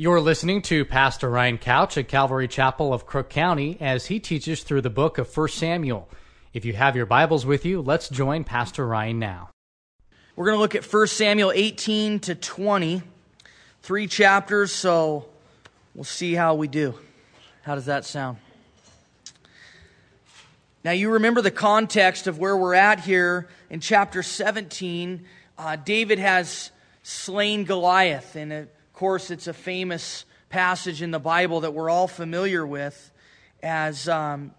You're listening to Pastor Ryan Couch at Calvary Chapel of Crook County as he teaches through the book of 1 Samuel. If you have your Bibles with you, let's join Pastor Ryan now. We're going to look at 1 Samuel 18 to 20, three chapters, so we'll see how we do. How does that sound? Now, you remember the context of where we're at here in chapter 17. Uh, David has slain Goliath, in of course, it's a famous passage in the Bible that we're all familiar with as, um,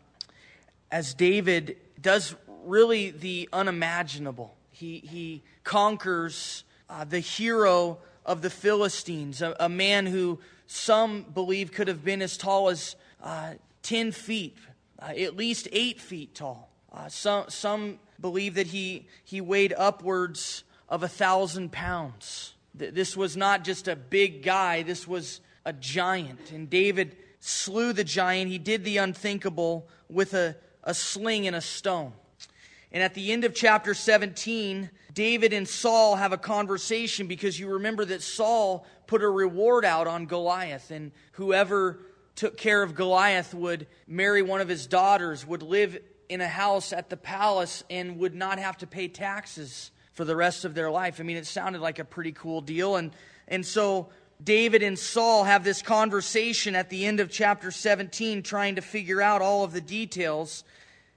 as David does really the unimaginable. He, he conquers uh, the hero of the Philistines, a, a, man who some believe could have been as tall as uh, 10 feet, uh, at least eight feet tall. Uh, some, some believe that he, he weighed upwards of a thousand pounds. This was not just a big guy, this was a giant. And David slew the giant. He did the unthinkable with a, a sling and a stone. And at the end of chapter 17, David and Saul have a conversation because you remember that Saul put a reward out on Goliath, and whoever took care of Goliath would marry one of his daughters, would live in a house at the palace, and would not have to pay taxes for the rest of their life. I mean, it sounded like a pretty cool deal. And, and so David and Saul have this conversation at the end of chapter 17, trying to figure out all of the details.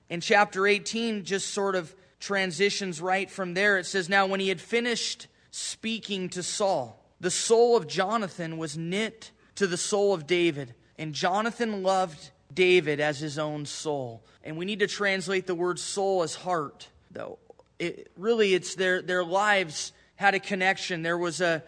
And chapter 18 just sort of transitions right from there. It says, Now, when he had finished speaking to Saul, the soul of Jonathan was knit to the soul of David and Jonathan loved David as his own soul. And we need to translate the word soul as heart, though. It, really, it's their, their lives had a connection. There was a,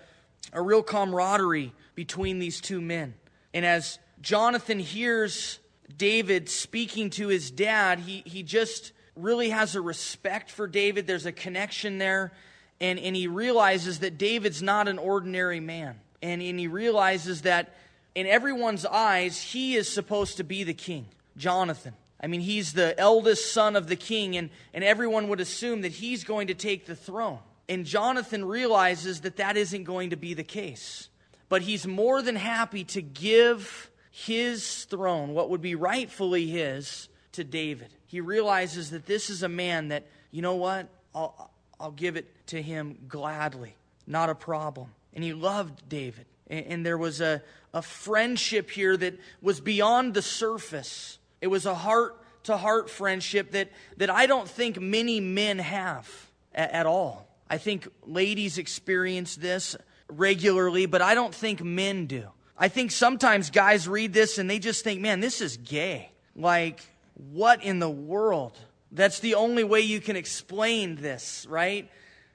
a real camaraderie between these two men. And as Jonathan hears David speaking to his dad, he, he just really has a respect for David. There's a connection there. And, and he realizes that David's not an ordinary man. And, and he realizes that in everyone's eyes, he is supposed to be the king, Jonathan. I mean, he's the eldest son of the king, and, and everyone would assume that he's going to take the throne. And Jonathan realizes that that isn't going to be the case. But he's more than happy to give his throne, what would be rightfully his, to David. He realizes that this is a man that, you know what, I'll, I'll give it to him gladly, not a problem. And he loved David. And there was a, a friendship here that was beyond the surface. It was a heart to heart friendship that, that I don't think many men have at, at all. I think ladies experience this regularly, but I don't think men do. I think sometimes guys read this and they just think, man, this is gay. Like, what in the world? That's the only way you can explain this, right?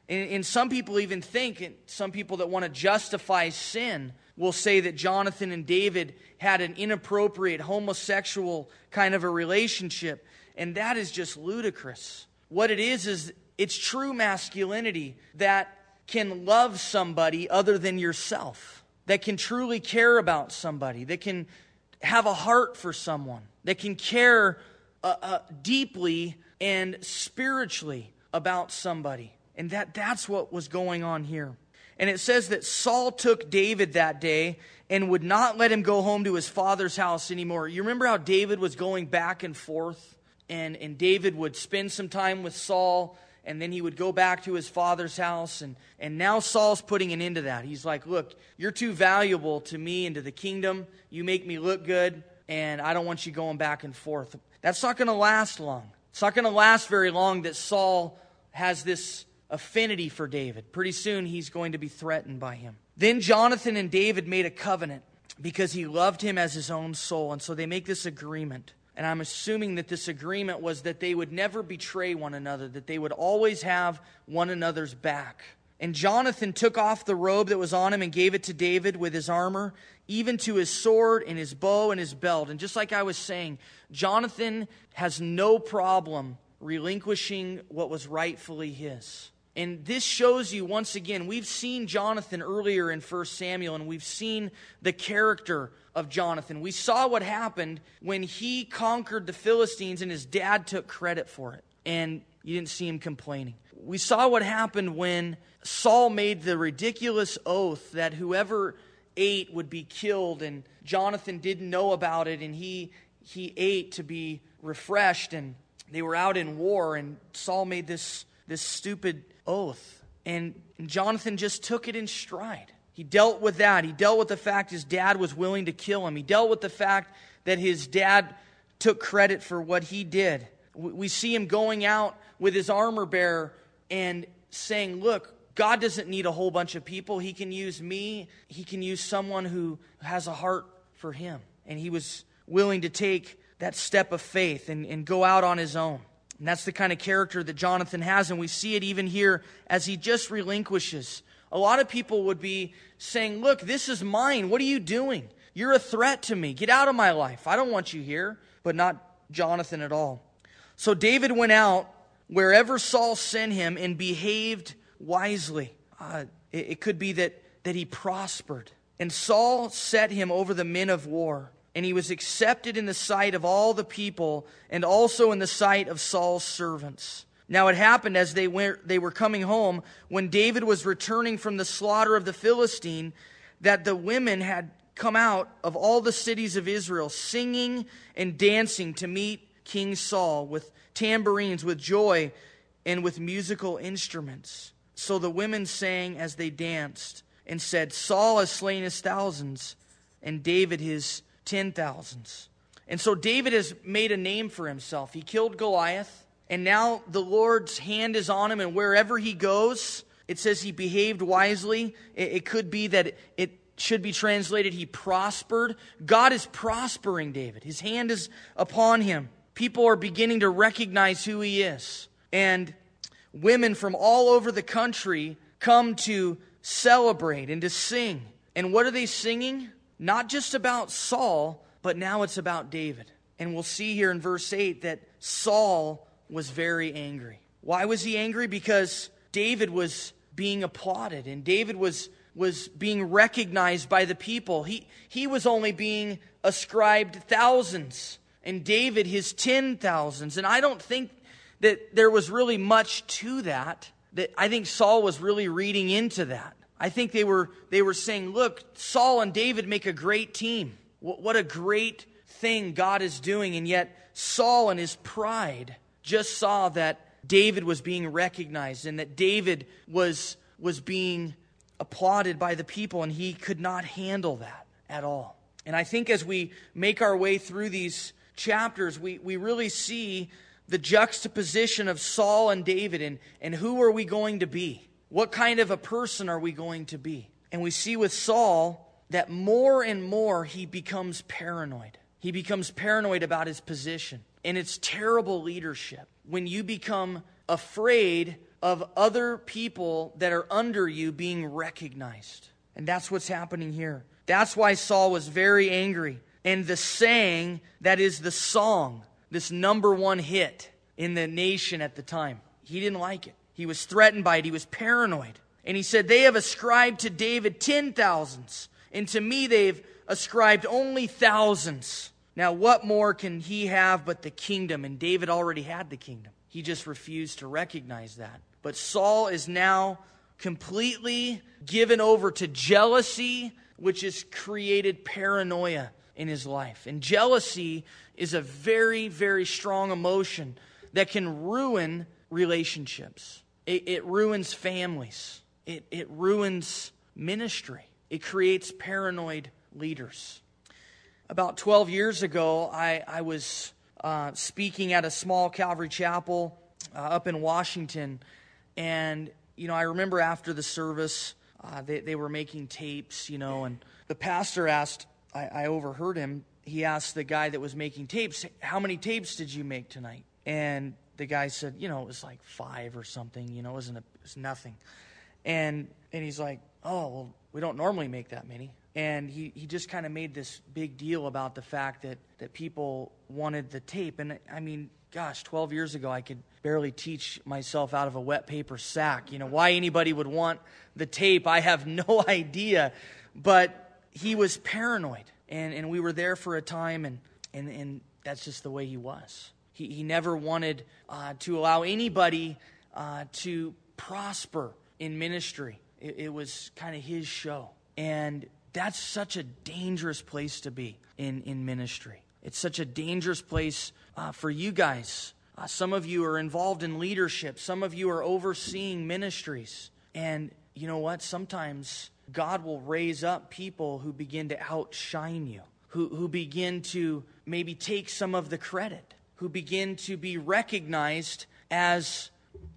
And, and some people even think, and some people that want to justify sin will say that Jonathan and David had an inappropriate homosexual kind of a relationship. And that is just ludicrous. What it is, is it's true masculinity that can love somebody other than yourself, that can truly care about somebody, that can have a heart for someone, that can care uh, uh, deeply and spiritually about somebody. And that, that's what was going on here. And it says that Saul took David that day and would not let him go home to his father's house anymore. You remember how David was going back and forth? And, and David would spend some time with Saul, and then he would go back to his father's house. And, and now Saul's putting an end to that. He's like, Look, you're too valuable to me and to the kingdom. You make me look good, and I don't want you going back and forth. That's not going to last long. It's not going to last very long that Saul has this affinity for David. Pretty soon he's going to be threatened by him. Then Jonathan and David made a covenant because he loved him as his own soul. And so they make this agreement. And I'm assuming that this agreement was that they would never betray one another, that they would always have one another's back. And Jonathan took off the robe that was on him and gave it to David with his armor, even to his sword and his bow and his belt. And just like I was saying, Jonathan has no problem relinquishing what was rightfully his. And this shows you once again, we've seen Jonathan earlier in 1 Samuel, and we've seen the character of Jonathan. We saw what happened when he conquered the Philistines and his dad took credit for it. And you didn't see him complaining. We saw what happened when Saul made the ridiculous oath that whoever ate would be killed, and Jonathan didn't know about it, and he, he ate to be refreshed, and they were out in war, and Saul made this, this stupid oath. And, Jonathan just took it in stride. He dealt with that. He dealt with the fact his dad was willing to kill him. He dealt with the fact that his dad took credit for what he did. We see him going out with his armor bearer and saying, Look, God doesn't need a whole bunch of people. He can use me, He can use someone who has a heart for Him. And he was willing to take that step of faith and, and go out on his own. And that's the kind of character that Jonathan has. And we see it even here as he just relinquishes. A lot of people would be saying, Look, this is mine. What are you doing? You're a threat to me. Get out of my life. I don't want you here. But not Jonathan at all. So David went out wherever Saul sent him and behaved wisely. Uh, it, it could be that, that he prospered. And Saul set him over the men of war. And he was accepted in the sight of all the people and also in the sight of Saul's servants. Now it happened as they went, they were coming home when David was returning from the slaughter of the Philistine that the women had come out of all the cities of Israel singing and dancing to meet King Saul with tambourines, with joy, and with musical instruments. So the women sang as they danced and said, Saul has slain his thousands, and David his ten thousands. And so David has made a name for himself. He killed Goliath, and now the Lord's hand is on him, and wherever he goes, it says he behaved wisely. It, could be that it should be translated, he prospered. God is prospering David, his hand is upon him. People are beginning to recognize who he is. And women from all over the country come to celebrate and to sing. And what are they singing? Not just about Saul, but now it's about David. And we'll see here in verse 8 that Saul was very angry. Why was he angry? Because David was being applauded and David was, was being recognized by the people. He, he was only being ascribed thousands, and David his ten thousands. And I don't think that there was really much to that. That I think Saul was really reading into that. I think they were, they were saying, look, Saul and David make a great team. What, a great thing God is doing. And yet, Saul and his pride just saw that David was being recognized and that David was, was being applauded by the people, and he could not handle that at all. And I think as we make our way through these chapters, we, we really see the juxtaposition of Saul and David and, and who are we going to be? What kind of a person are we going to be? And we see with Saul that more and more he becomes paranoid. He becomes paranoid about his position. And it's terrible leadership when you become afraid of other people that are under you being recognized. And that's what's happening here. That's why Saul was very angry. And the saying that is the song, this number one hit in the nation at the time, he didn't like it. He was threatened by it. He was paranoid. And he said, They have ascribed to David ten thousands, and to me they've ascribed only thousands. Now, what more can he have but the kingdom? And David already had the kingdom. He just refused to recognize that. But Saul is now completely given over to jealousy, which has created paranoia in his life. And jealousy is a very, very strong emotion that can ruin relationships. It, it ruins families, it, it ruins ministry, it creates paranoid leaders. About 12 years ago, I, I was uh, speaking at a small Calvary chapel uh, up in Washington. And, you know, I remember after the service, uh, they, they were making tapes, you know, and the pastor asked, I, I overheard him, he asked the guy that was making tapes, How many tapes did you make tonight? And the guy said, you know, it was like five or something, you know, it wasn't a, it was nothing. And and he's like, oh, well, we don't normally make that many. And he, he just kind of made this big deal about the fact that, that people wanted the tape. And I mean, gosh, 12 years ago, I could barely teach myself out of a wet paper sack. You know, why anybody would want the tape, I have no idea. But he was paranoid. And, and we were there for a time, and, and, and that's just the way he was. He, he never wanted uh, to allow anybody uh, to prosper in ministry. It, it was kind of his show. And That's such a dangerous place to be in, in ministry. It's such a dangerous place uh, for you guys. Uh, some of you are involved in leadership, some of you are overseeing ministries. And you know what? Sometimes God will raise up people who begin to outshine you, who, who begin to maybe take some of the credit, who begin to be recognized as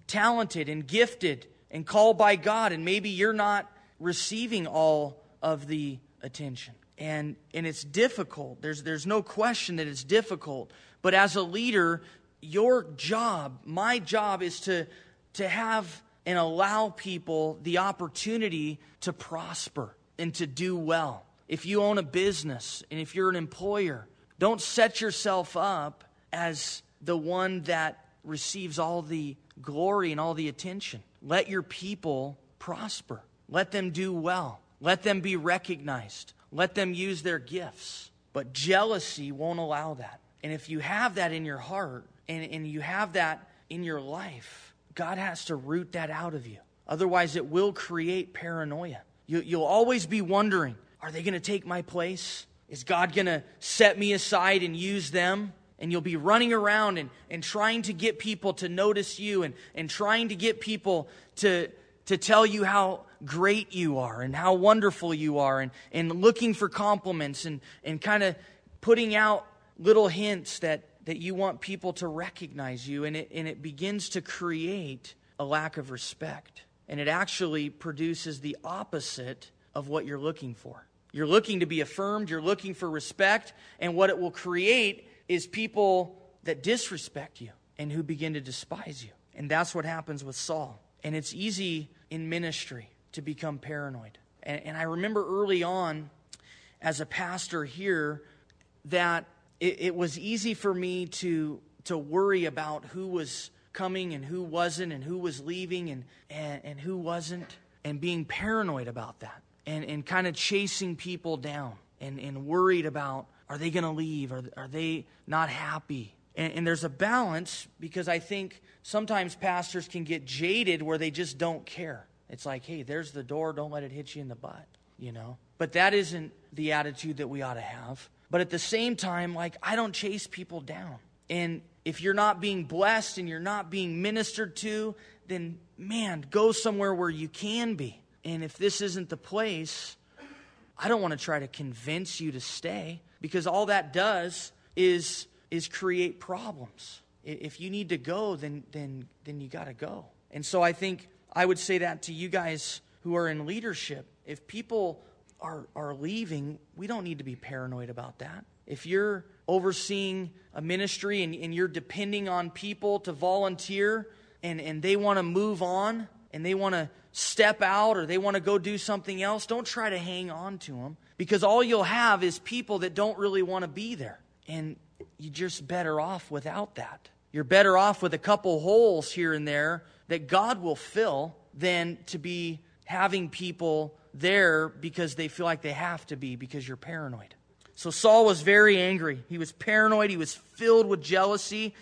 talented and gifted and called by God. And maybe you're not receiving all of the attention. And, and it's difficult. There's, there's no question that it's difficult. But as a leader, your job, my job, is to, to have and allow people the opportunity to prosper and to do well. If you own a business and if you're an employer, don't set yourself up as the one that receives all the glory and all the attention. Let your people prosper. Let them do well. Let them be recognized. Let them use their gifts. But jealousy won't allow that. And if you have that in your heart and, and you have that in your life, God has to root that out of you. Otherwise, it will create paranoia. You, you'll always be wondering are they going to take my place? Is God going to set me aside and use them? And you'll be running around and, and trying to get people to notice you and, and trying to get people to, to tell you how great you are and how wonderful you are and, and looking for compliments and, and kind of putting out little hints that, that you want people to recognize you. And it, and it begins to create a lack of respect. And it actually produces the opposite of what you're looking for. You're looking to be affirmed, you're looking for respect, and what it will create is people that disrespect you and who begin to despise you. And that's what happens with Saul. And it's easy in ministry to become paranoid. And, and I remember early on as a pastor here that it, it was easy for me to, to worry about who was coming and who wasn't and who was leaving and, and, and who wasn't and being paranoid about that and, and kind of chasing people down and, and worried about are they going to leave? Are, are they not happy? And, and there's a balance because I think sometimes pastors can get jaded where they just don't care. It's like, hey, there's the door, don't let it hit you in the butt, you know? But that isn't the attitude that we ought to have. But at the same time, like, I don't chase people down. And if you're not being blessed and you're not being ministered to, then man, go somewhere where you can be. And if this isn't the place, I don't want to try to convince you to stay because all that does is is create problems. If you need to go, then then then you got to go. And so I think I would say that to you guys who are in leadership. If people are are leaving, we don't need to be paranoid about that. If you're overseeing a ministry and, and you're depending on people to volunteer and, and they want to move on and they want to step out or they want to go do something else, don't try to hang on to them because all you'll have is people that don't really want to be there. And you're just better off without that. You're better off with a couple holes here and there that God will fill than to be having people there because they feel like they have to be because you're paranoid. So Saul was very angry. He was paranoid. He was filled with jealousy.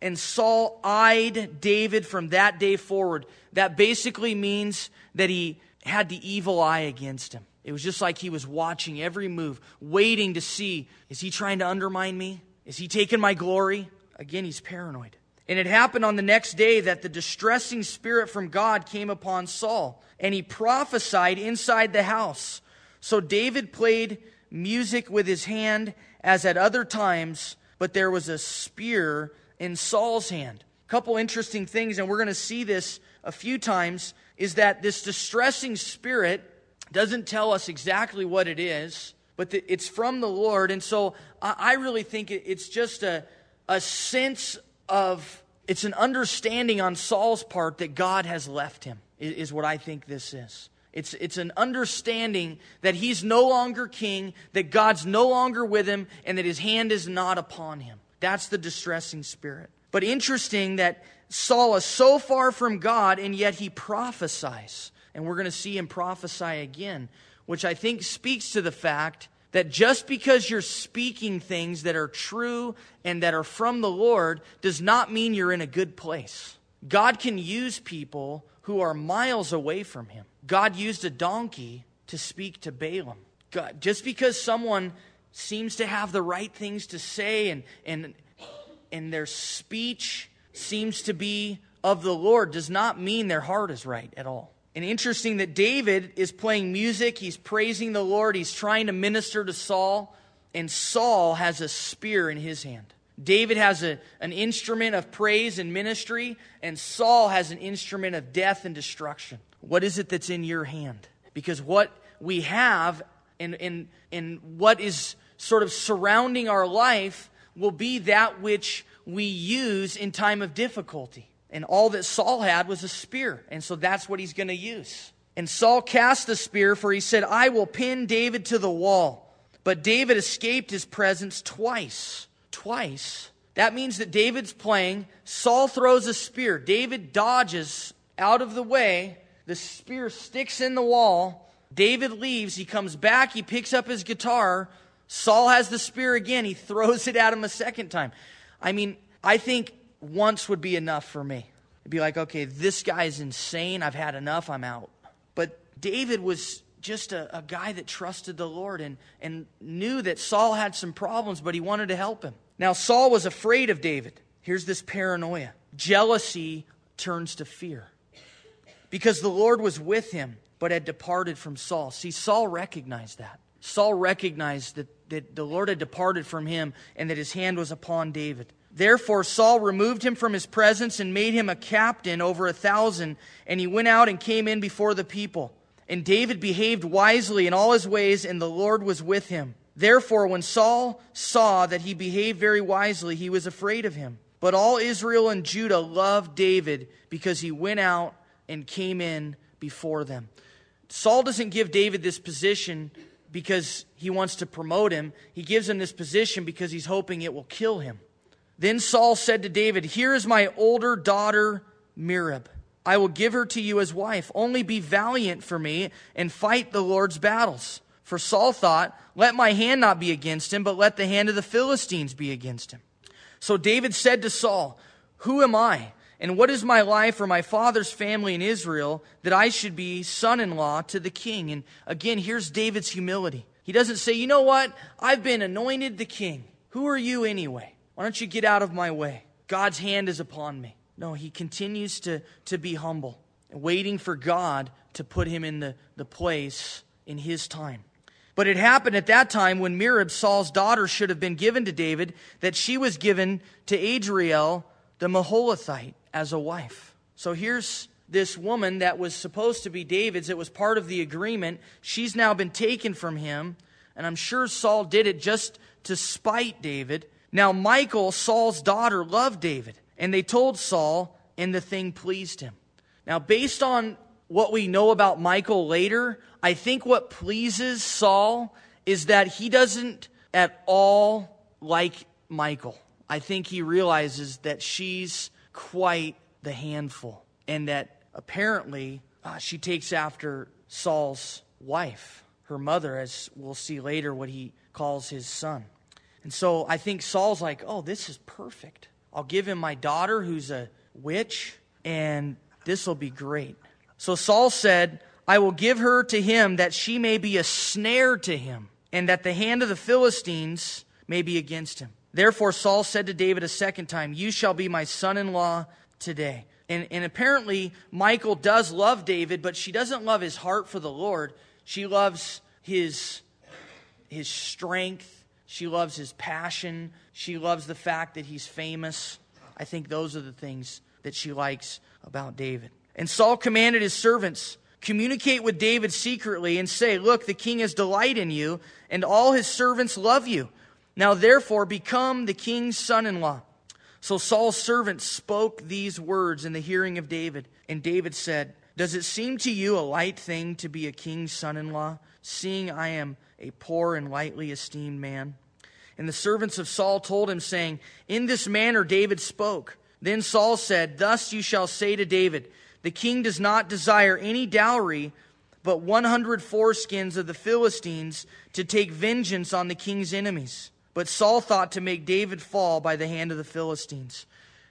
And Saul eyed David from that day forward. That basically means that he had the evil eye against him. It was just like he was watching every move, waiting to see is he trying to undermine me? Is he taking my glory? Again, he's paranoid. And it happened on the next day that the distressing spirit from God came upon Saul, and he prophesied inside the house. So David played music with his hand as at other times, but there was a spear in Saul's hand. A couple interesting things, and we're going to see this a few times, is that this distressing spirit doesn't tell us exactly what it is, but it's from the Lord. And so I really think it's just a, a sense of, it's an understanding on Saul's part that God has left him, is what I think this is. It's, it's an understanding that he's no longer king, that God's no longer with him, and that his hand is not upon him. That's the distressing spirit. But interesting that Saul is so far from God, and yet he prophesies and we're going to see him prophesy again, which I think speaks to the fact that just because you're speaking things that are true and that are from the Lord does not mean you're in a good place. God can use people who are miles away from him. God used a donkey to speak to Balaam. God, just because someone seems to have the right things to say and, and, and their speech seems to be of the Lord does not mean their heart is right at all. And interesting that David is playing music, he's praising the Lord, he's trying to minister to Saul, and Saul has a spear in his hand. David has a, an instrument of praise and ministry, and Saul has an instrument of death and destruction. What is it that's in your hand? Because what we have and, and, and what is sort of surrounding our life will be that which we use in time of difficulty. And all that Saul had was a spear. And so that's what he's going to use. And Saul cast the spear, for he said, I will pin David to the wall. But David escaped his presence twice. Twice. That means that David's playing. Saul throws a spear. David dodges out of the way. The spear sticks in the wall. David leaves. He comes back. He picks up his guitar. Saul has the spear again. He throws it at him a second time. I mean, I think once would be enough for me. It'd be like, okay, this guy's insane. I've had enough. I'm out. But David was just a, a, guy that trusted the Lord and, and knew that Saul had some problems, but he wanted to help him. Now, Saul was afraid of David. Here's this paranoia jealousy turns to fear because the Lord was with him, but had departed from Saul. See, Saul recognized that. Saul recognized that, that the Lord had departed from him and that his hand was upon David. Therefore, Saul removed him from his presence and made him a captain over a thousand, and he went out and came in before the people. And David behaved wisely in all his ways, and the Lord was with him. Therefore, when Saul saw that he behaved very wisely, he was afraid of him. But all Israel and Judah loved David because he went out and came in before them. Saul doesn't give David this position because he wants to promote him. He gives him this position because he's hoping it will kill him. Then Saul said to David, Here is my older daughter, Merab. I will give her to you as wife. Only be valiant for me and fight the Lord's battles. For Saul thought, Let my hand not be against him, but let the hand of the Philistines be against him. So David said to Saul, Who am I? And what is my life or my father's family in Israel that I should be son in law to the king? And again, here's David's humility. He doesn't say, You know what? I've been anointed the king. Who are you anyway? Why don't you get out of my way? God's hand is upon me. No, he continues to, to be humble, waiting for God to put him in the, the place in his time. But it happened at that time when Merab, Saul's daughter, should have been given to David, that she was given to Adriel, the Meholathite, as a wife. So here's this woman that was supposed to be David's. It was part of the agreement. She's now been taken from him. And I'm sure Saul did it just to spite David. Now, Michal, Saul's daughter, loved David, and they told Saul, and the thing pleased him. Now, based on what we know about Michal later, I think what pleases Saul is that he doesn't at all like Michal. I think he realizes that she's quite the handful, and that apparently uh, she takes after Saul's wife, her mother, as we'll see later what he calls his son. And so I think Saul's like, oh, this is perfect. I'll give him my daughter who's a witch, and this will be great. So Saul said, I will give her to him that she may be a snare to him, and that the hand of the Philistines may be against him. Therefore Saul said to David a second time, You shall be my son in law today. And, and apparently, Michal does love David, but she doesn't love his heart for the Lord. She loves his, his strength she loves his passion. She loves the fact that he's famous. I think those are the things that she likes about David. And Saul commanded his servants, communicate with David secretly and say, Look, the king has delight in you, and all his servants love you. Now therefore become the king's son in law. So Saul's servants spoke these words in the hearing of David. And David said, Does it seem to you a light thing to be a king's son in law, seeing I am a poor and lightly esteemed man. And the servants of Saul told him, saying, In this manner David spoke. Then Saul said, Thus you shall say to David, The king does not desire any dowry, but 100 foreskins of the Philistines to take vengeance on the king's enemies. But Saul thought to make David fall by the hand of the Philistines.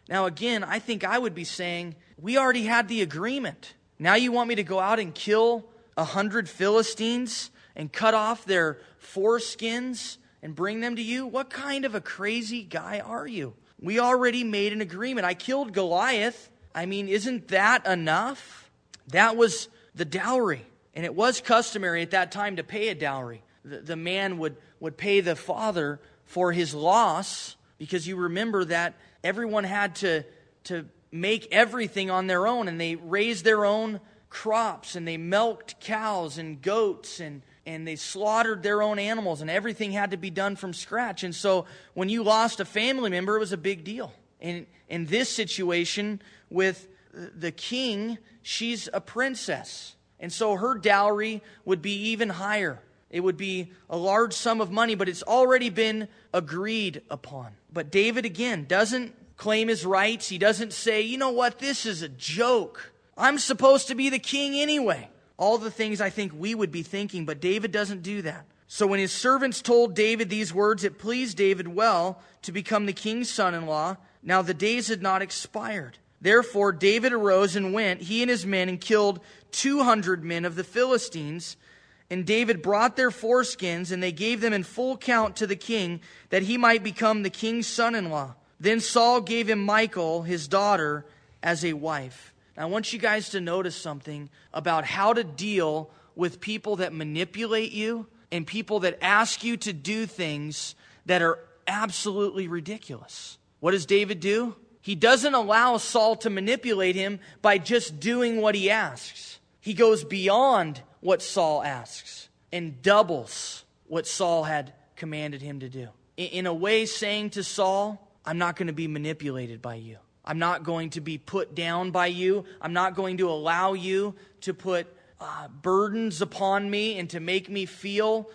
Now, again, I think I would be saying, We already had the agreement. Now you want me to go out and kill a hundred Philistines? and cut off their foreskins and bring them to you? What kind of a crazy guy are you? We already made an agreement. I killed Goliath. I mean, isn't that enough? That was the dowry. And it was customary at that time to pay a dowry. The, the man would, would pay the father for his loss because you remember that everyone had to, to make everything on their own and they raised their own crops and they milked cows and goats and and they slaughtered their own animals and everything had to be done from scratch. And so when you lost a family member it was a big deal. And in this situation with the king she's a princess. And so her dowry would be even higher it would be a large sum of money but it's already been agreed upon but david again doesn't claim his rights he doesn't say you know what this is a joke i'm supposed to be the king anyway all the things I think we would be thinking, but David doesn't do that. So when his servants told David these words, it pleased David well to become the king's son in law. Now the days had not expired. Therefore, David arose and went, he and his men, and killed 200 men of the Philistines. And David brought their foreskins, and they gave them in full count to the king, that he might become the king's son in law. Then Saul gave him Michal, his daughter, as a wife. Now, I want you guys to notice something about how to deal with people that manipulate you and people that ask you to do things that are absolutely ridiculous. What does David do? He doesn't allow Saul to manipulate him by just doing what he asks. He goes beyond what Saul asks and doubles what Saul had commanded him to do. In a way, saying to Saul, I'm not going to be manipulated by you. I'm not going to be put down by you. I'm not going to allow you to put uh, burdens upon me and to make me feel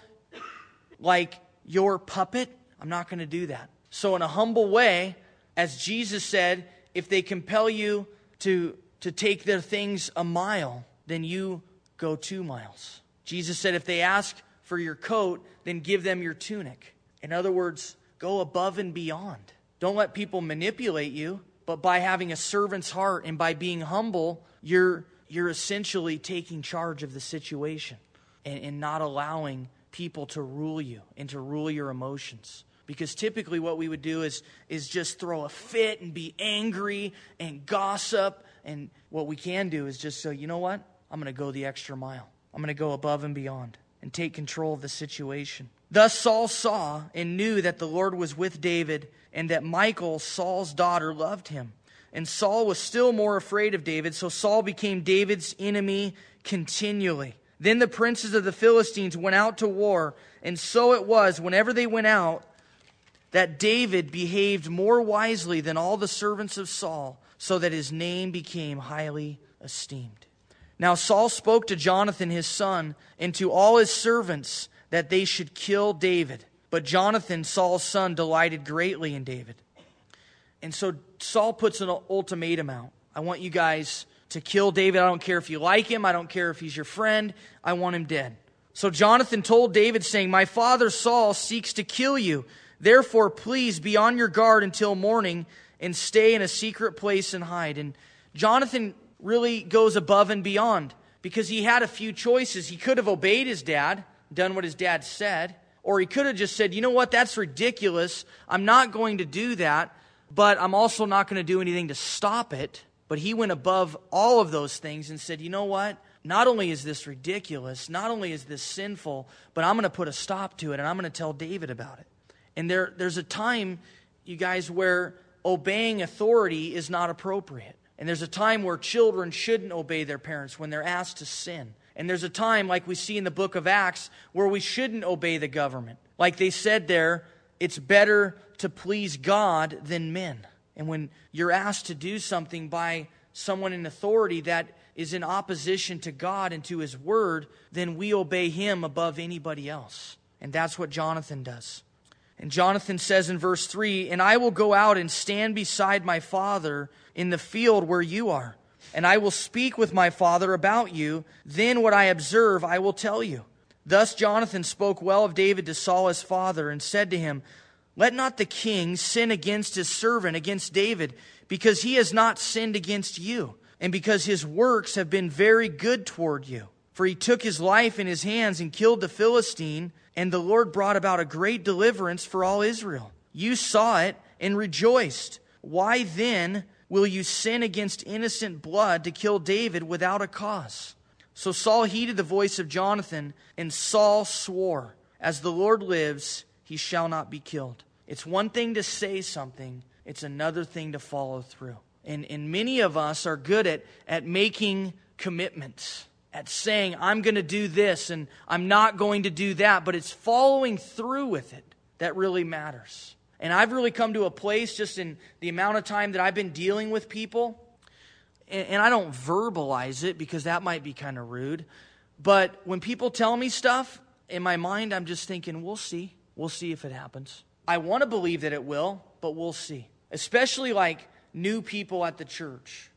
like your puppet. I'm not going to do that. So, in a humble way, as Jesus said, if they compel you to, to take their things a mile, then you go two miles. Jesus said, if they ask for your coat, then give them your tunic. In other words, go above and beyond. Don't let people manipulate you. But by having a servant's heart and by being humble, you're, you're essentially taking charge of the situation and, and not allowing people to rule you and to rule your emotions. Because typically, what we would do is, is just throw a fit and be angry and gossip. And what we can do is just say, you know what? I'm going to go the extra mile. I'm going to go above and beyond and take control of the situation. Thus Saul saw and knew that the Lord was with David and that Michal, Saul's daughter, loved him. And Saul was still more afraid of David, so Saul became David's enemy continually. Then the princes of the Philistines went out to war, and so it was, whenever they went out, that David behaved more wisely than all the servants of Saul, so that his name became highly esteemed. Now Saul spoke to Jonathan his son and to all his servants that they should kill David. But Jonathan, Saul's son, delighted greatly in David. And so Saul puts an ultimatum out. I want you guys to kill David. I don't care if you like him. I don't care if he's your friend. I want him dead. So Jonathan told David, saying, My father Saul seeks to kill you. Therefore, please be on your guard until morning and stay in a secret place and hide. And Jonathan really goes above and beyond because he had a few choices. He could have obeyed his dad, done what his dad said. Or he could have just said, you know what, that's ridiculous. I'm not going to do that, but I'm also not going to do anything to stop it. But he went above all of those things and said, you know what? Not only is this ridiculous, not only is this sinful, but I'm going to put a stop to it and I'm going to tell David about it. And there, there's a time, you guys, where obeying authority is not appropriate. And there's a time where children shouldn't obey their parents when they're asked to sin. And there's a time, like we see in the book of Acts, where we shouldn't obey the government. Like they said there, it's better to please God than men. And when you're asked to do something by someone in authority that is in opposition to God and to His Word, then we obey Him above anybody else. And that's what Jonathan does. And Jonathan says in verse 3 And I will go out and stand beside my father in the field where you are and I will speak with my father about you. Then what I observe I will tell you. Thus Jonathan spoke well of David to Saul his father, and said to him, Let not the king sin against his servant, against David, because he has not sinned against you, and because his works have been very good toward you. For he took his life in his hands and killed the Philistine, and the Lord brought about a great deliverance for all Israel. You saw it and rejoiced. Why then will you sin against innocent blood to kill David without a cause? So Saul heeded the voice of Jonathan, and Saul swore, As the Lord lives, he shall not be killed. It's one thing to say something, it's another thing to follow through. And, and many of us are good at, at making commitments, at saying, I'm going to do this and I'm not going to do that, but it's following through with it that really matters. And I've really come to a place just in the amount of time that I've been dealing with people, and, I don't verbalize it because that might be kind of rude, but when people tell me stuff, in my mind, I'm just thinking, we'll see. We'll see if it happens. I want to believe that it will, but we'll see. Especially like new people at the church.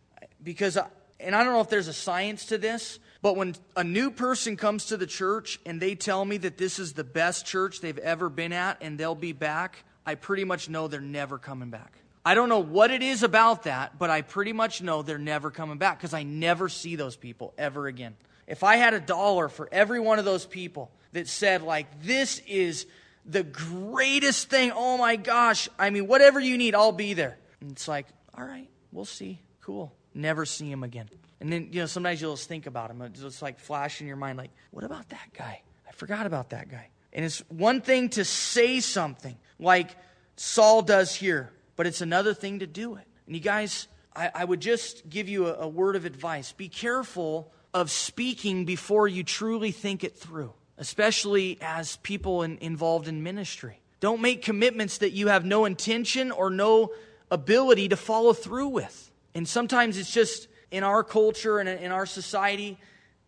Because, and I don't know if there's a science to this, but when a new person comes to the church and they tell me that this is the best church they've ever been at and they'll be back, I pretty much know they're never coming back. I don't know what it is about that, but I pretty much know they're never coming back because I never see those people ever again. If I had a dollar for every one of those people that said, like, this is the greatest thing, oh my gosh, I mean, whatever you need, I'll be there. And it's like, all right, we'll see. Cool. Never see him again. And then, you know, sometimes you'll just think about him. It's just like flash in your mind, like, what about that guy? I forgot about that guy. And it's one thing to say something like Saul does here, but it's another thing to do it. And you guys, I, I would just give you a, a word of advice. Be careful of speaking before you truly think it through, especially as people in, involved in ministry. Don't make commitments that you have no intention or no ability to follow through with. And sometimes it's just in our culture and in our society,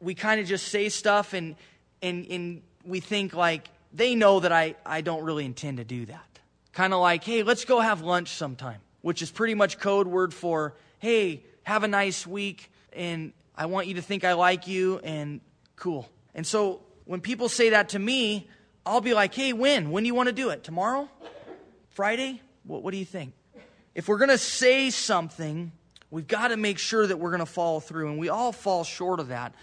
we kind of just say stuff and, and, and we think like, they know that I, I don't really intend to do that. Kind of like, hey, let's go have lunch sometime, which is pretty much code word for, hey, have a nice week and I want you to think I like you and cool. And so when people say that to me, I'll be like, hey, when? When do you want to do it? Tomorrow? Friday? What, what do you think? If we're going to say something, we've got to make sure that we're going to follow through. And we all fall short of that.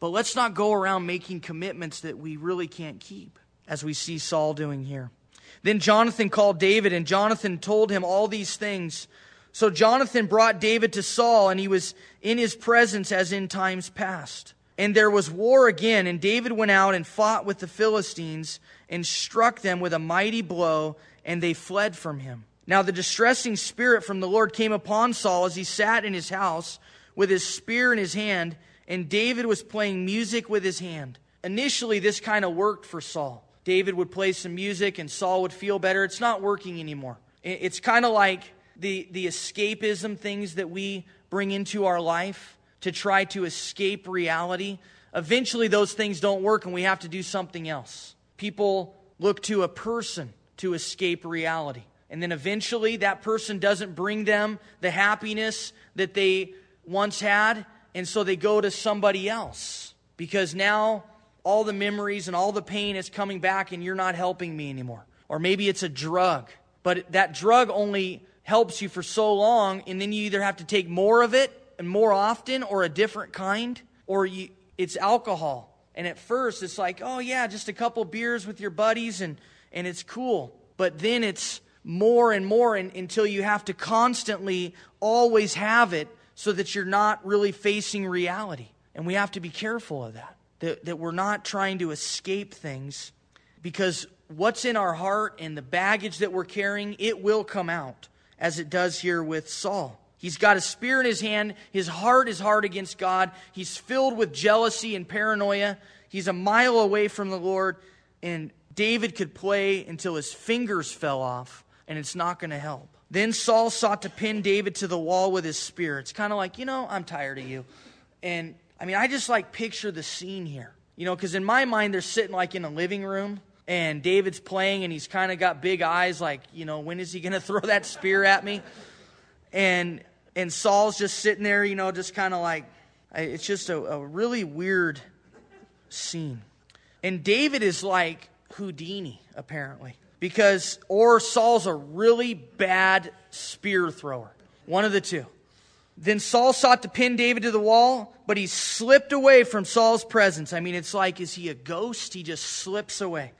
But let's not go around making commitments that we really can't keep, as we see Saul doing here. Then Jonathan called David, and Jonathan told him all these things. So Jonathan brought David to Saul, and he was in his presence as in times past. And there was war again, and David went out and fought with the Philistines and struck them with a mighty blow, and they fled from him. Now the distressing spirit from the Lord came upon Saul as he sat in his house with his spear in his hand, and David was playing music with his hand. Initially, this kind of worked for Saul. David would play some music, and Saul would feel better. It's not working anymore. It's kind of like the, the escapism things that we bring into our life to try to escape reality. Eventually, those things don't work, and we have to do something else. People look to a person to escape reality. And then eventually, that person doesn't bring them the happiness that they once had. And so they go to somebody else because now all the memories and all the pain is coming back and you're not helping me anymore. Or maybe it's a drug, but that drug only helps you for so long, and then you either have to take more of it and more often or a different kind, or you, it's alcohol. And at first, it's like, oh, yeah, just a couple beers with your buddies, and, and it's cool. But then it's more and more and, until you have to constantly always have it so that you're not really facing reality. And we have to be careful of that, that, that we're not trying to escape things because what's in our heart and the baggage that we're carrying, it will come out, as it does here with Saul. He's got a spear in his hand. His heart is hard against God. He's filled with jealousy and paranoia. He's a mile away from the Lord. And David could play until his fingers fell off and it's not going to help. Then Saul sought to pin David to the wall with his spear. It's kind of like, you know, I'm tired of you. And I mean, I just like picture the scene here. You know, because in my mind, they're sitting like in a living room and David's playing and he's kind of got big eyes like, you know, when is he going to throw that spear at me? And and Saul's just sitting there, you know, just kind of like it's just a, a really weird scene. And David is like Houdini, apparently because or Saul's a really bad spear thrower. One of the two. Then Saul sought to pin David to the wall, but he slipped away from Saul's presence. I mean, it's like, is he a ghost? He just slips away.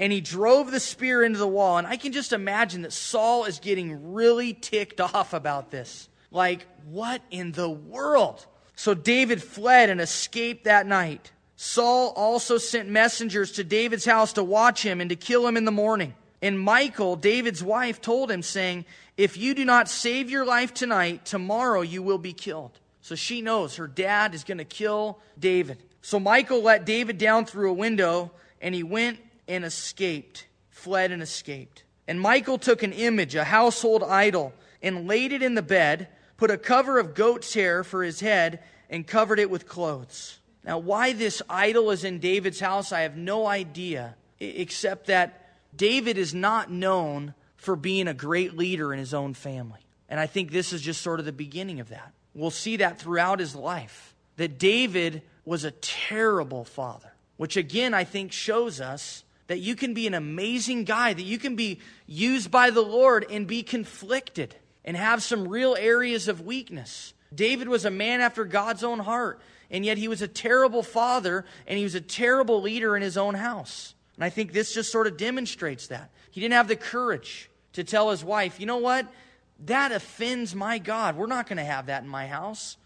And he drove the spear into the wall. And I can just imagine that Saul is getting really ticked off about this. Like, what in the world? So David fled and escaped that night. Saul also sent messengers to David's house to watch him and to kill him in the morning. And Michal, David's wife, told him, saying, If you do not save your life tonight, tomorrow you will be killed. So she knows her dad is going to kill David. So Michal let David down through a window, and he went and escaped, fled and escaped. And Michal took an image, a household idol, and laid it in the bed, put a cover of goat's hair for his head, and covered it with clothes. Now, why this idol is in David's house, I have no idea, except that David is not known for being a great leader in his own family. And I think this is just sort of the beginning of that. We'll see that throughout his life, that David was a terrible father, which again, I think shows us that you can be an amazing guy, that you can be used by the Lord and be conflicted and have some real areas of weakness. David was a man after God's own heart, and yet he was a terrible father and he was a terrible leader in his own house. And I think this just sort of demonstrates that. He didn't have the courage to tell his wife, you know what? That offends my God. We're not going to have that in my house.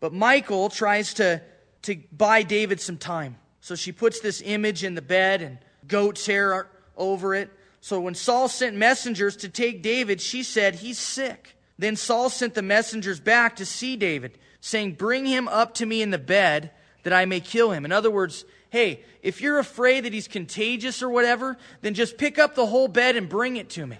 But Michal tries to, to buy David some time. So she puts this image in the bed and goat's hair over it. So when Saul sent messengers to take David, she said, He's sick. Then Saul sent the messengers back to see David, saying, Bring him up to me in the bed that I may kill him. In other words, hey, if you're afraid that he's contagious or whatever, then just pick up the whole bed and bring it to me.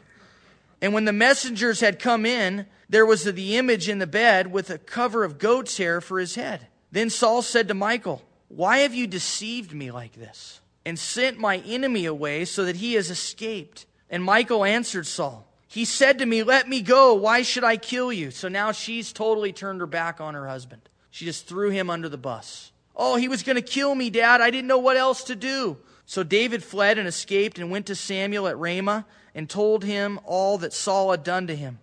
And when the messengers had come in, there was the image in the bed with a cover of goat's hair for his head. Then Saul said to Michal, Why have you deceived me like this and sent my enemy away so that he has escaped? And Michal answered Saul, He said to me, Let me go. Why should I kill you? So now she's totally turned her back on her husband. She just threw him under the bus. Oh, he was going to kill me, Dad. I didn't know what else to do. So David fled and escaped and went to Samuel at Ramah and told him all that Saul had done to him.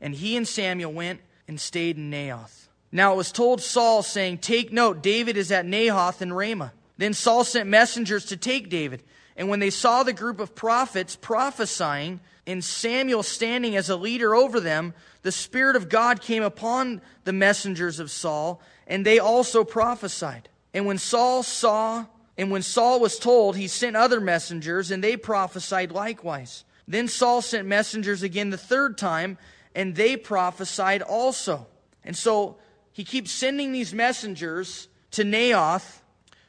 And he and Samuel went and stayed in Naioth. Now it was told Saul, saying, Take note, David is at Naioth in Ramah. Then Saul sent messengers to take David. And when they saw the group of prophets prophesying, and Samuel standing as a leader over them, the Spirit of God came upon the messengers of Saul, and they also prophesied. And when Saul saw, and when Saul was told, he sent other messengers, and they prophesied likewise. Then Saul sent messengers again the third time, and they prophesied also. And so he keeps sending these messengers to Naioth,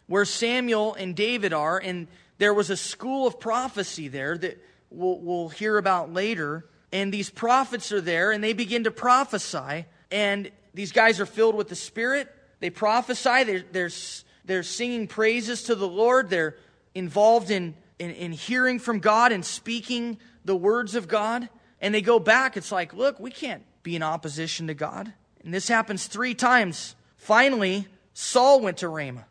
where Samuel and David are, and there was a school of prophecy there that we'll, we'll hear about later. And these prophets are there, and they begin to prophesy. And these guys are filled with the Spirit. They prophesy. They're, they're, they're singing praises to the Lord. They're involved in, in, in hearing from God and speaking the words of God. And they go back. It's like, look, we can't be in opposition to God. And this happens three times. Finally, Saul went to Ramah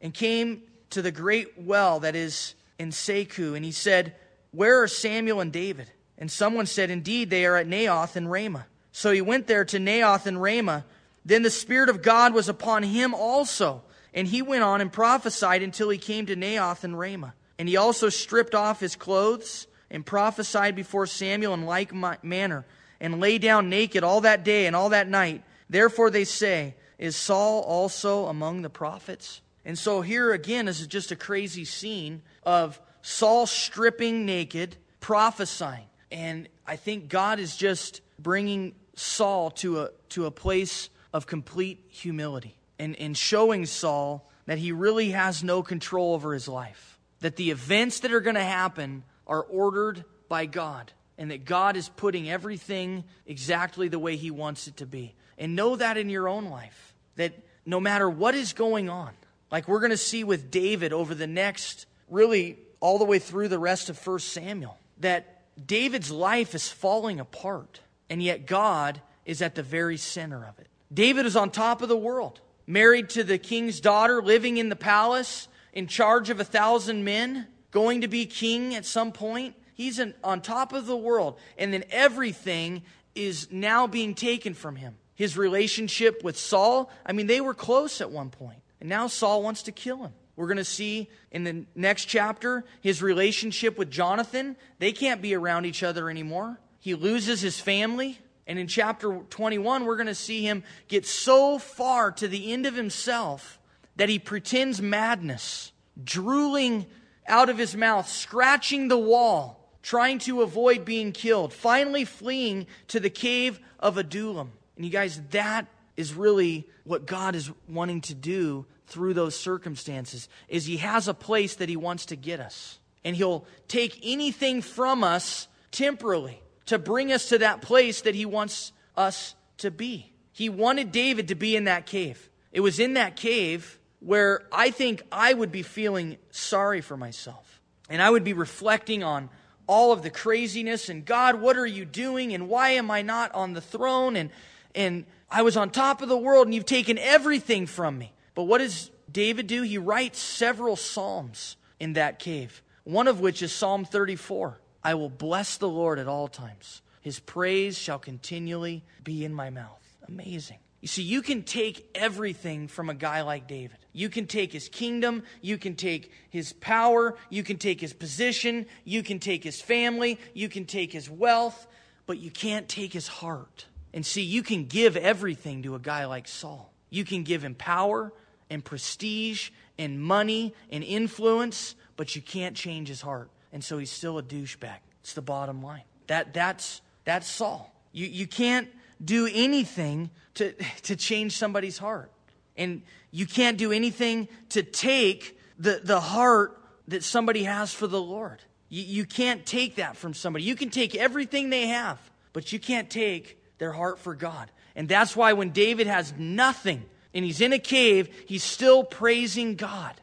and came to the great well that is in Sechu. And he said, where are Samuel and David? And someone said, Indeed, they are at Naioth and Ramah. So he went there to Naioth and Ramah. Then the Spirit of God was upon him also. And he went on and prophesied until he came to Naioth and Ramah. And he also stripped off his clothes and prophesied before Samuel in like manner, and lay down naked all that day and all that night. Therefore they say, Is Saul also among the prophets? And so here again is just a crazy scene of Saul stripping naked, prophesying. And I think God is just bringing Saul to a, to a place of complete humility and, and showing Saul that he really has no control over his life. That the events that are going to happen are ordered by God and that God is putting everything exactly the way he wants it to be. And know that in your own life, that no matter what is going on, like we're going to see with David over the next really all the way through the rest of 1 Samuel that David's life is falling apart, and yet God is at the very center of it. David is on top of the world, married to the king's daughter, living in the palace, in charge of a thousand men, going to be king at some point. He's on top of the world, and then everything is now being taken from him. his relationship with Saul. I mean, they were close at one point, and now Saul wants to kill him. We're going to see in the next chapter his relationship with Jonathan. They can't be around each other anymore. He loses his family. And in chapter 21, we're going to see him get so far to the end of himself that he pretends madness, drooling out of his mouth, scratching the wall, trying to avoid being killed, finally fleeing to the cave of Adullam. And you guys, that is really what God is wanting to do through those circumstances is he has a place that he wants to get us. And he'll take anything from us temporarily to bring us to that place that he wants us to be. He wanted David to be in that cave. It was in that cave where I think I would be feeling sorry for myself. And I would be reflecting on all of the craziness and God, what are you doing? And why am I not on the throne? And, and I was on top of the world and you've taken everything from me. But what does David do? He writes several Psalms in that cave, one of which is Psalm 34. I will bless the Lord at all times. His praise shall continually be in my mouth. Amazing. You see, you can take everything from a guy like David. You can take his kingdom, you can take his power, you can take his position, you can take his family, you can take his wealth, but you can't take his heart. And see, you can give everything to a guy like Saul. You can give him power and prestige and money and influence, but you can't change his heart. And so he's still a douchebag. It's the bottom line. That, that's, that's Saul. You, you can't do anything to, to change somebody's heart. And you can't do anything to take the, the heart that somebody has for the Lord. You, you can't take that from somebody. You can take everything they have, but you can't take their heart for God. And that's why when David has nothing and he's in a cave, he's still praising God.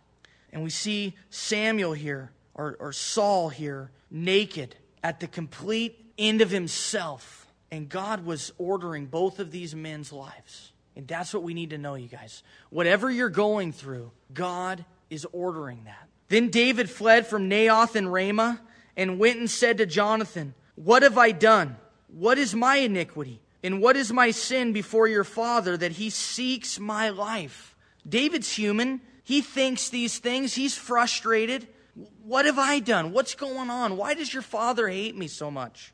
And we see Samuel here, or, or Saul here, naked at the complete end of himself. And God was ordering both of these men's lives. And that's what we need to know, you guys. Whatever you're going through, God is ordering that. Then David fled from Naioth and Ramah and went and said to Jonathan, What have I done? What is my iniquity? And what is my sin before your father that he seeks my life? David's human. He thinks these things. He's frustrated. What have I done? What's going on? Why does your father hate me so much?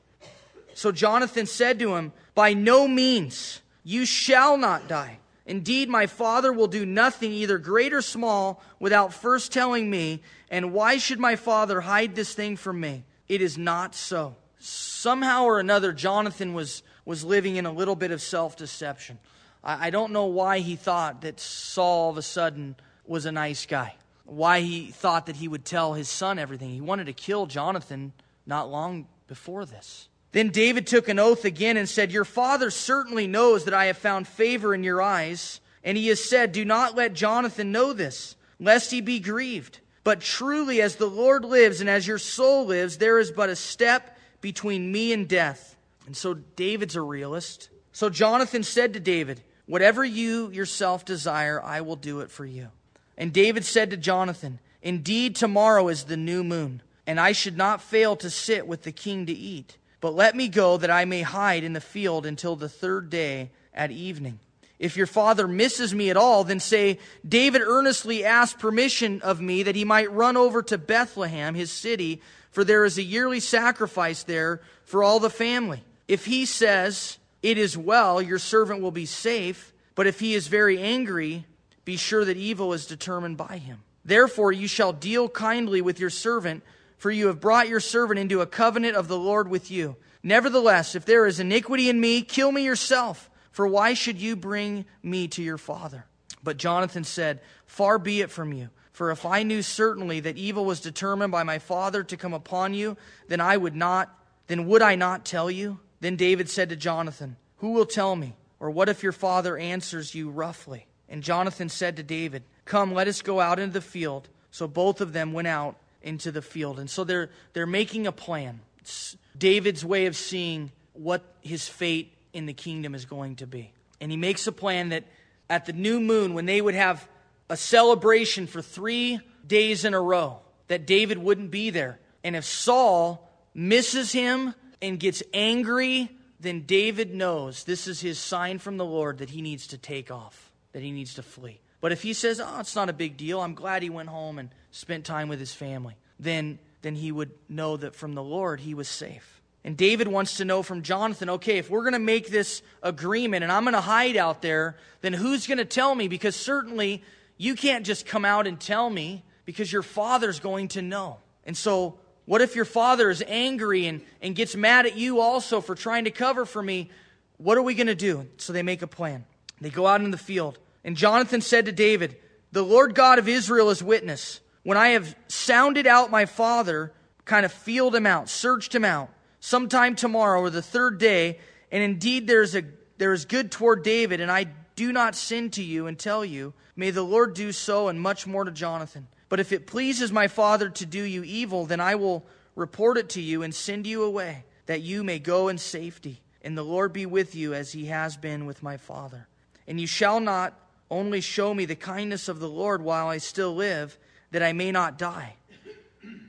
So Jonathan said to him, By no means, you shall not die. Indeed, my father will do nothing, either great or small, without first telling me. And why should my father hide this thing from me? It is not so. Somehow or another, Jonathan was was living in a little bit of self deception. I, I don't know why he thought that Saul all of a sudden was a nice guy, why he thought that he would tell his son everything. He wanted to kill Jonathan not long before this. Then David took an oath again and said, Your father certainly knows that I have found favor in your eyes. And he has said, Do not let Jonathan know this, lest he be grieved. But truly, as the Lord lives and as your soul lives, there is but a step between me and death. And so David's a realist. So Jonathan said to David, Whatever you yourself desire, I will do it for you. And David said to Jonathan, Indeed, tomorrow is the new moon, and I should not fail to sit with the king to eat. But let me go that I may hide in the field until the third day at evening. If your father misses me at all, then say, David earnestly asked permission of me that he might run over to Bethlehem, his city, for there is a yearly sacrifice there for all the family. If he says, It is well, your servant will be safe, but if he is very angry, be sure that evil is determined by him. Therefore, you shall deal kindly with your servant, for you have brought your servant into a covenant of the Lord with you. Nevertheless, if there is iniquity in me, kill me yourself, for why should you bring me to your father? But Jonathan said, Far be it from you. For if I knew certainly that evil was determined by my father to come upon you, then I would not, then would I not tell you? Then David said to Jonathan, Who will tell me? Or what if your father answers you roughly? And Jonathan said to David, Come, let us go out into the field. So both of them went out into the field. And so they're, they're making a plan. It's David's way of seeing what his fate in the kingdom is going to be. And he makes a plan that at the new moon, when they would have a celebration for three days in a row, that David wouldn't be there. And if Saul misses him and gets angry then David knows this is his sign from the Lord that he needs to take off, that he needs to flee. But if he says, "Oh, it's not a big deal. I'm glad he went home and spent time with his family." Then then he would know that from the Lord he was safe. And David wants to know from Jonathan, okay, if we're going to make this agreement and I'm going to hide out there, then who's going to tell me? Because certainly you can't just come out and tell me because your father's going to know. And so, what if your father is angry and, and gets mad at you also for trying to cover for me? What are we going to do? So they make a plan. They go out in the field. And Jonathan said to David, The Lord God of Israel is witness. When I have sounded out my father, kind of feeled him out, searched him out, sometime tomorrow or the third day, and indeed there is, a, there is good toward David, and I do not sin to you and tell you, may the Lord do so and much more to Jonathan. But if it pleases my father to do you evil, then I will report it to you and send you away, that you may go in safety. And the Lord be with you as he has been with my father. And you shall not only show me the kindness of the Lord while I still live, that I may not die.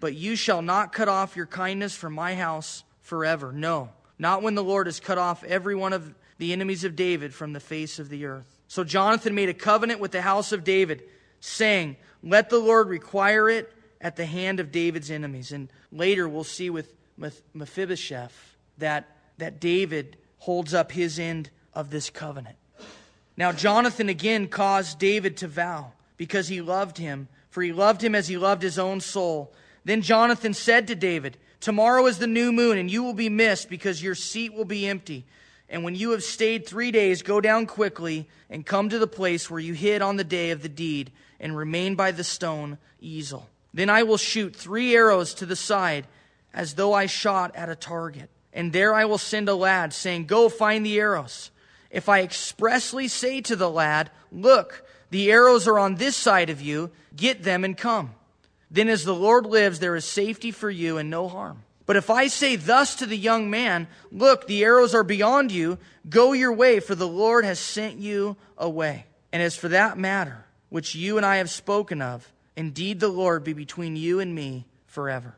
But you shall not cut off your kindness from my house forever. No, not when the Lord has cut off every one of the enemies of David from the face of the earth. So Jonathan made a covenant with the house of David, saying, Let the Lord require it at the hand of David's enemies. And later we'll see with Mephibosheth that, that David holds up his end of this covenant. Now, Jonathan again caused David to vow because he loved him, for he loved him as he loved his own soul. Then Jonathan said to David, Tomorrow is the new moon, and you will be missed because your seat will be empty. And when you have stayed three days, go down quickly and come to the place where you hid on the day of the deed and remain by the stone Ezel. Then I will shoot three arrows to the side as though I shot at a target. And there I will send a lad saying, Go find the arrows. If I expressly say to the lad, Look, the arrows are on this side of you, get them and come. Then, as the Lord lives, there is safety for you and no harm. But if I say thus to the young man, Look, the arrows are beyond you, go your way, for the Lord has sent you away. And as for that matter, which you and I have spoken of, indeed the Lord be between you and me forever.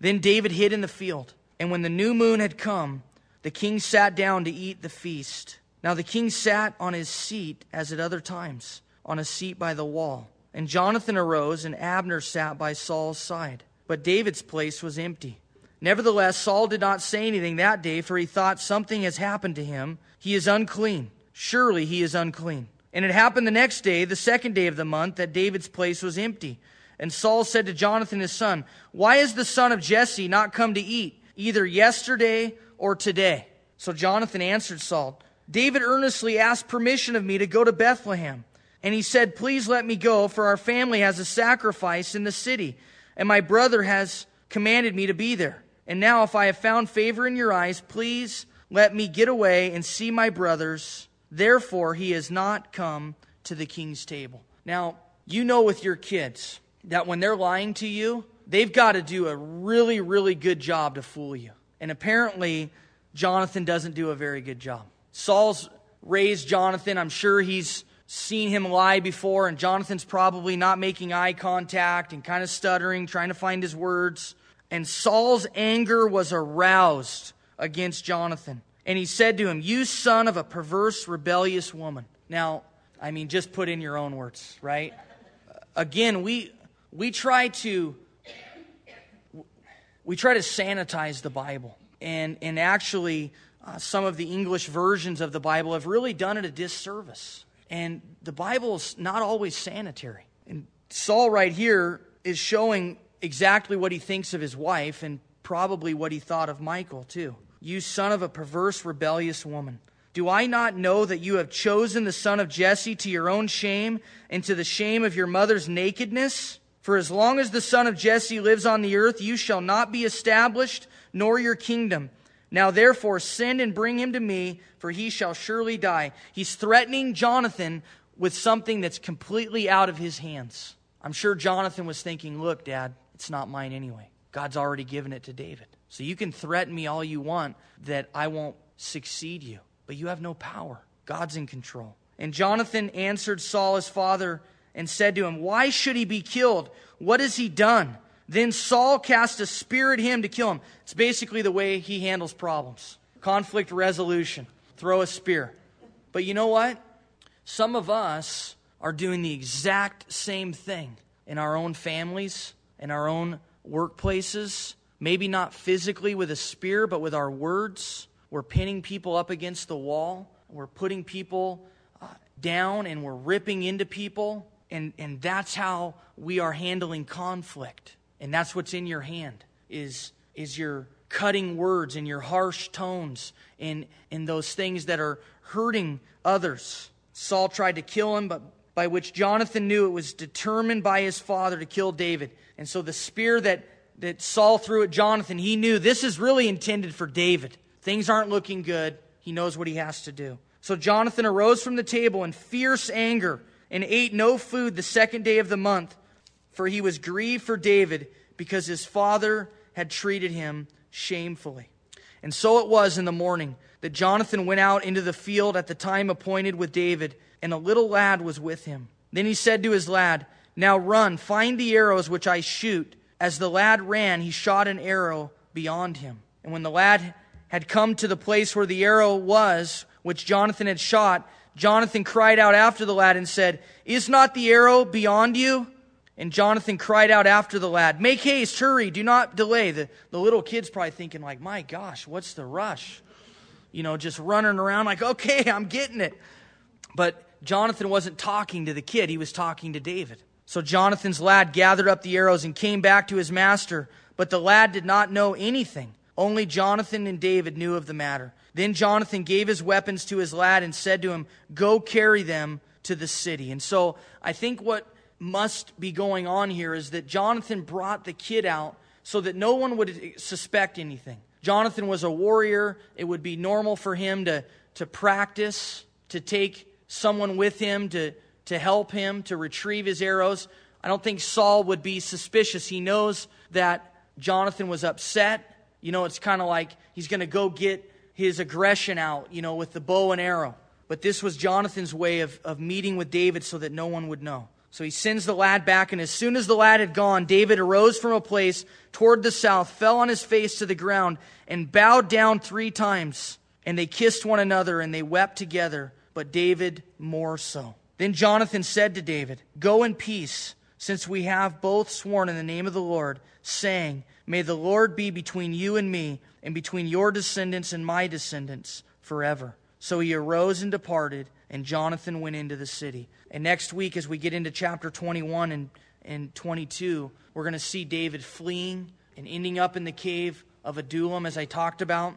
Then David hid in the field, and when the new moon had come, the king sat down to eat the feast. Now the king sat on his seat as at other times, on a seat by the wall. And Jonathan arose, and Abner sat by Saul's side. But David's place was empty. Nevertheless, Saul did not say anything that day, for he thought something has happened to him. He is unclean. Surely he is unclean. And it happened the next day, the second day of the month, that David's place was empty. And Saul said to Jonathan his son, Why is the son of Jesse not come to eat, either yesterday or today? So Jonathan answered Saul, David earnestly asked permission of me to go to Bethlehem. And he said, Please let me go, for our family has a sacrifice in the city, and my brother has commanded me to be there. And now, if I have found favor in your eyes, please let me get away and see my brothers. Therefore, he has not come to the king's table. Now, you know with your kids that when they're lying to you, they've got to do a really, really good job to fool you. And apparently, Jonathan doesn't do a very good job. Saul's raised Jonathan. I'm sure he's seen him lie before, and Jonathan's probably not making eye contact and kind of stuttering, trying to find his words. And Saul's anger was aroused against Jonathan. And he said to him, You son of a perverse, rebellious woman. Now, I mean, just put in your own words, right? Again, we, we try to we try to sanitize the Bible. And, and actually, uh, some of the English versions of the Bible have really done it a disservice. And the Bible is not always sanitary. And Saul, right here, is showing exactly what he thinks of his wife and probably what he thought of Michal, too. You son of a perverse, rebellious woman. Do I not know that you have chosen the son of Jesse to your own shame and to the shame of your mother's nakedness? For as long as the son of Jesse lives on the earth, you shall not be established, nor your kingdom. Now therefore send and bring him to me, for he shall surely die. He's threatening Jonathan with something that's completely out of his hands. I'm sure Jonathan was thinking, Look, Dad, it's not mine anyway. God's already given it to David. So you can threaten me all you want that I won't succeed you, but you have no power. God's in control. And Jonathan answered Saul, his father, and said to him, Why should he be killed? What has he done? Then Saul cast a spear at him to kill him. It's basically the way he handles problems. conflict resolution, throw a spear. But you know what? Some of us are doing the exact same thing in our own families, in our own workplaces. Maybe not physically with a spear, but with our words. We're pinning people up against the wall. We're putting people uh, down and we're ripping into people. And, and that's how we are handling conflict. And that's what's in your hand is, is your cutting words and your harsh tones and, and those things that are hurting others. Saul tried to kill him, but by which Jonathan knew it was determined by his father to kill David. And so the spear that, that Saul threw at Jonathan, he knew this is really intended for David. Things aren't looking good. He knows what he has to do. So Jonathan arose from the table in fierce anger and ate no food the second day of the month, for he was grieved for David because his father had treated him shamefully. And so it was in the morning that Jonathan went out into the field at the time appointed with David and a little lad was with him. Then he said to his lad, Now run, find the arrows which I shoot. As the lad ran, he shot an arrow beyond him. And when the lad had come to the place where the arrow was, which Jonathan had shot, Jonathan cried out after the lad and said, Is not the arrow beyond you? And Jonathan cried out after the lad, Make haste, hurry, do not delay. The, the little kid's probably thinking, like, my gosh, what's the rush? You know, just running around like, okay, I'm getting it. But Jonathan wasn't talking to the kid, he was talking to David. So Jonathan's lad gathered up the arrows and came back to his master, but the lad did not know anything. Only Jonathan and David knew of the matter. Then Jonathan gave his weapons to his lad and said to him, Go carry them to the city. And so I think what must be going on here is that Jonathan brought the kid out so that no one would suspect anything. Jonathan was a warrior. It would be normal for him to, to practice, to take someone with him to, to help him to retrieve his arrows. I don't think Saul would be suspicious. He knows that Jonathan was upset. You know, it's kind of like he's going to go get his aggression out, you know, with the bow and arrow. But this was Jonathan's way of, of meeting with David so that no one would know. So he sends the lad back, and as soon as the lad had gone, David arose from a place toward the south, fell on his face to the ground, and bowed down three times. And they kissed one another, and they wept together but David more so. Then Jonathan said to David, Go in peace, since we have both sworn in the name of the Lord, saying, May the Lord be between you and me, and between your descendants and my descendants forever. So he arose and departed, and Jonathan went into the city. And next week, as we get into chapter 21 and, and 22, we're going to see David fleeing and ending up in the cave of Adullam, as I talked about.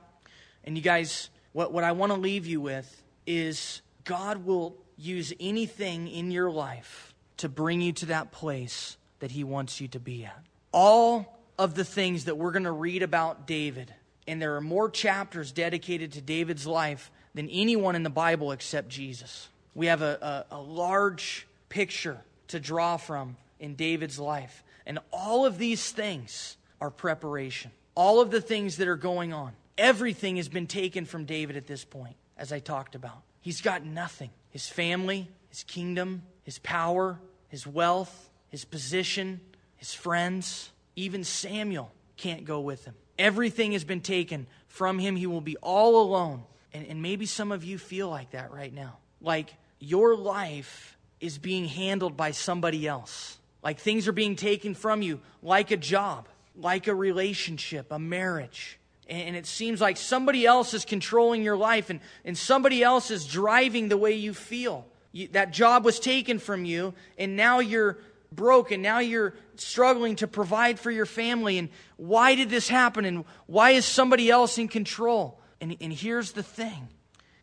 And you guys, what, what I want to leave you with is God will use anything in your life to bring you to that place that He wants you to be at. All of the things that we're going to read about David, and there are more chapters dedicated to David's life than anyone in the Bible except Jesus. We have a, a, a large picture to draw from in David's life. And all of these things are preparation. All of the things that are going on. Everything has been taken from David at this point, as I talked about. He's got nothing his family, his kingdom, his power, his wealth, his position, his friends. Even Samuel can't go with him. Everything has been taken from him. He will be all alone. And, and maybe some of you feel like that right now. Like your life is being handled by somebody else. Like things are being taken from you, like a job, like a relationship, a marriage and it seems like somebody else is controlling your life and, and somebody else is driving the way you feel. You, that job was taken from you, and now you're broke, and Now you're struggling to provide for your family. And why did this happen? And why is somebody else in control? And, and here's the thing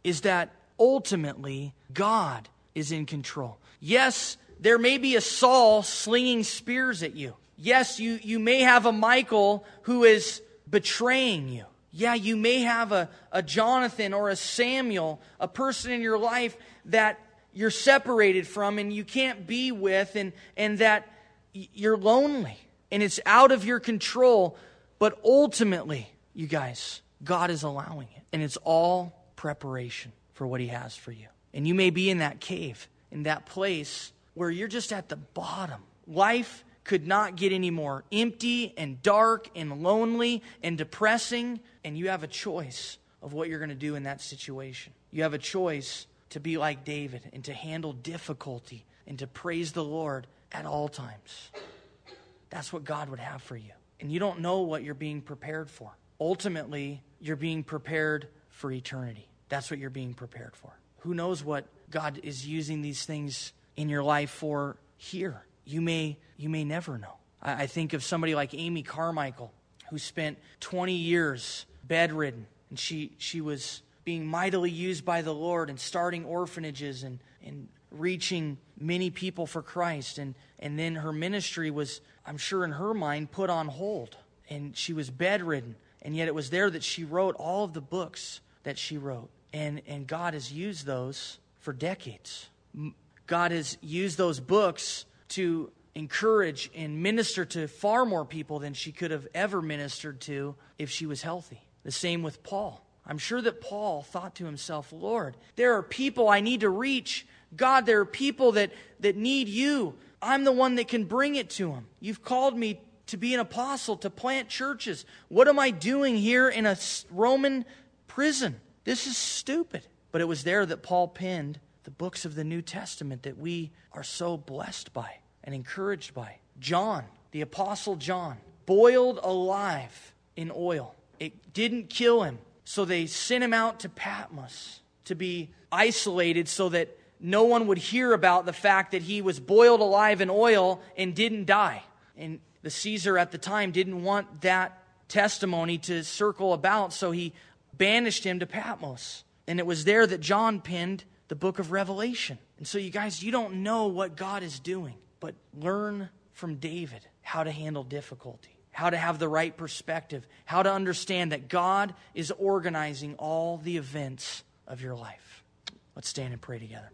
is that ultimately, God is in control. Yes, there may be a Saul slinging spears at you. Yes, you, you may have a Michal who is betraying you. Yeah, you may have a, a Jonathan or a Samuel, a person in your life that you're separated from and you can't be with, and, and that you're lonely and it's out of your control. But ultimately, you guys, God is allowing it. And it's all preparation for what He has for you. And you may be in that cave, in that place where you're just at the bottom. Life could not get any more empty and dark and lonely and depressing, and you have a choice of what you're going to do in that situation. You have a choice to be like David and to handle difficulty and to praise the Lord at all times. That's what God would have for you. And you don't know what you're being prepared for. Ultimately, you're being prepared for eternity. That's what you're being prepared for. Who knows what God is using these things in your life for here? You may, you may never know. I, I think of somebody like Amy Carmichael, who spent 20 years bedridden, and she, she was being mightily used by the Lord and starting orphanages and, and reaching many people for Christ. And, and then her ministry was, I'm sure, in her mind, put on hold. And she was bedridden. And yet it was there that she wrote all of the books that she wrote. And, and God has used those for decades. God has used those books to encourage and minister to far more people than she could have ever ministered to if she was healthy. The same with Paul. I'm sure that Paul thought to himself, Lord, there are people I need to reach God, there are people that, that need you. I'm the one that can bring it to them. You've called me to be an apostle, to plant churches. What am I doing here in a Roman prison? This is stupid. But it was there that Paul penned the books of the New Testament that we are so blessed by and encouraged by. John, the apostle John, boiled alive in oil. It didn't kill him, so they sent him out to Patmos to be isolated so that no one would hear about the fact that he was boiled alive in oil and didn't die. And the Caesar at the time didn't want that testimony to circle about, so he banished him to Patmos. And it was there that John penned the book of Revelation. And so, you guys, you don't know what God is doing, but learn from David how to handle difficulty, how to have the right perspective, how to understand that God is organizing all the events of your life. Let's stand and pray together.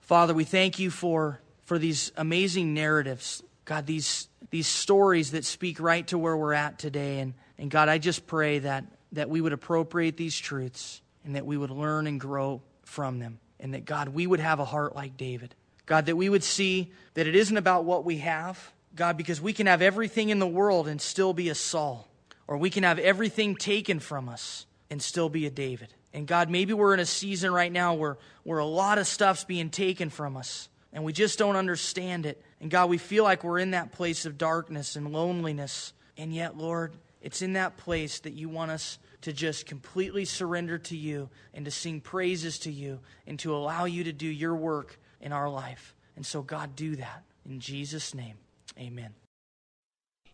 Father, we thank you for, for these amazing narratives. God, these, these stories that speak right to where we're at today. And, and God, I just pray that, that we would appropriate these truths and that we would learn and grow from them. And that, God, we would have a heart like David. God, that we would see that it isn't about what we have, God, because we can have everything in the world and still be a Saul, or we can have everything taken from us and still be a David. And God, maybe we're in a season right now where, where a lot of stuff's being taken from us and we just don't understand it. And God, we feel like we're in that place of darkness and loneliness. And yet, Lord, it's in that place that you want us to just completely surrender to you and to sing praises to you and to allow you to do your work in our life. And so, God, do that. In Jesus' name, amen.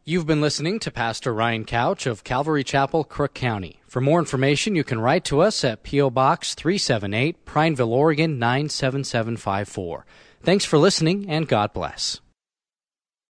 You've been listening to Pastor Ryan Couch of Calvary Chapel, Crook County. For more information, you can write to us at P.O. Box 378, Prineville, Oregon 97754. Thanks for listening, and God bless.